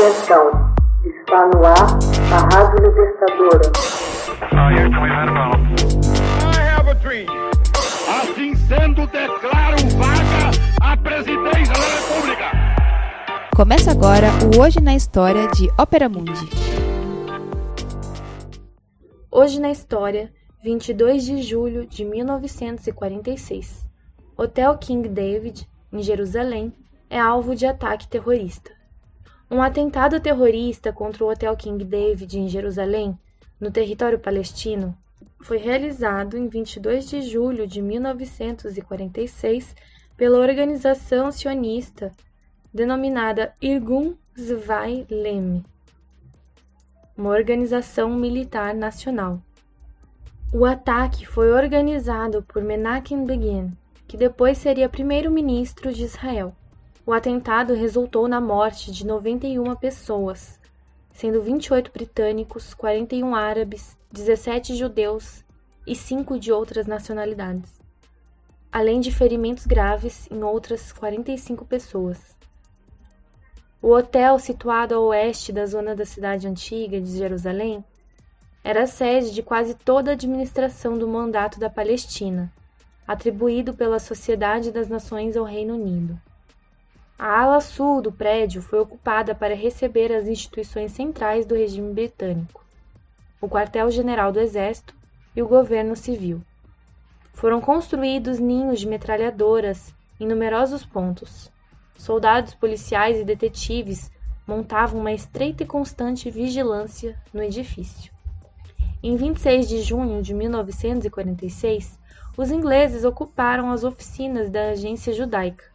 Atenção, está no ar a Rádio Libertadora. Assim sendo, declaro vaga a presidência da República. Começa agora o Hoje na História de Ópera Mundi. Hoje na História, 22 de julho de 1946. Hotel King David, em Jerusalém, é alvo de ataque terrorista. Um atentado terrorista contra o Hotel King David em Jerusalém, no território palestino, foi realizado em 22 de julho de 1946 pela organização sionista denominada Irgun Zvai Lem, uma organização militar nacional. O ataque foi organizado por Menachem Begin, que depois seria primeiro-ministro de Israel. O atentado resultou na morte de 91 pessoas, sendo 28 britânicos, 41 árabes, 17 judeus e 5 de outras nacionalidades, além de ferimentos graves em outras 45 pessoas. O hotel, situado a oeste da zona da cidade antiga de Jerusalém, era sede de quase toda a administração do Mandato da Palestina, atribuído pela Sociedade das Nações ao Reino Unido. A ala sul do prédio foi ocupada para receber as instituições centrais do regime britânico, o quartel-general do Exército e o governo civil. Foram construídos ninhos de metralhadoras em numerosos pontos. Soldados policiais e detetives montavam uma estreita e constante vigilância no edifício. Em 26 de junho de 1946, os ingleses ocuparam as oficinas da agência judaica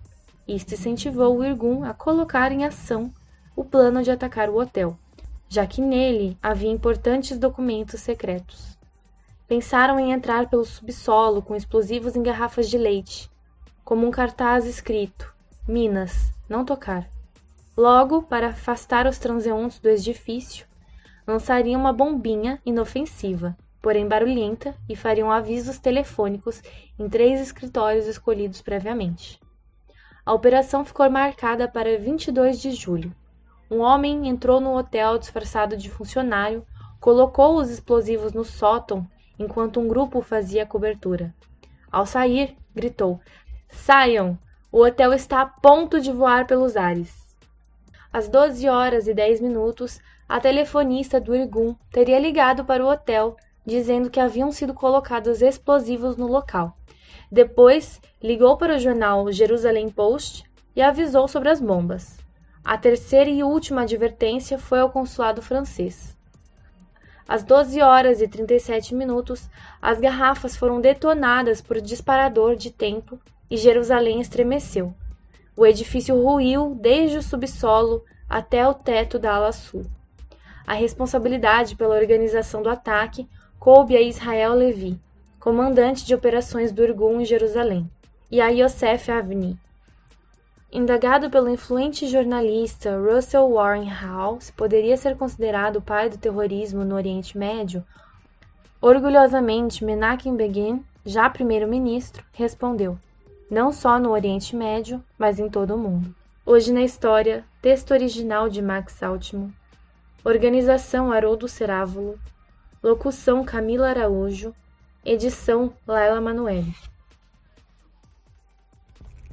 isto incentivou o Irgun a colocar em ação o plano de atacar o hotel, já que nele havia importantes documentos secretos. Pensaram em entrar pelo subsolo com explosivos em garrafas de leite, como um cartaz escrito: Minas, não tocar. Logo, para afastar os transeuntes do edifício, lançariam uma bombinha inofensiva, porém barulhenta, e fariam avisos telefônicos em três escritórios escolhidos previamente. A operação ficou marcada para 22 de julho. Um homem entrou no hotel disfarçado de funcionário, colocou os explosivos no sótão enquanto um grupo fazia a cobertura. Ao sair, gritou: Saiam! O hotel está a ponto de voar pelos ares. Às 12 horas e 10 minutos, a telefonista do Irgun teria ligado para o hotel dizendo que haviam sido colocados explosivos no local. Depois, ligou para o jornal Jerusalem Post e avisou sobre as bombas. A terceira e última advertência foi ao consulado francês. Às 12 horas e 37 minutos, as garrafas foram detonadas por disparador de tempo e Jerusalém estremeceu. O edifício ruiu desde o subsolo até o teto da ala sul. A responsabilidade pela organização do ataque coube a Israel Levi, comandante de operações do Irgun em Jerusalém, e a Yosef Avni. Indagado pelo influente jornalista Russell Warren Hall se poderia ser considerado o pai do terrorismo no Oriente Médio, orgulhosamente Menachem Begin, já primeiro-ministro, respondeu: não só no Oriente Médio, mas em todo o mundo. Hoje na história, texto original de Max Altman, organização Haroldo Cerávulo, locução Camila Araújo, Edição Laila Manoeli.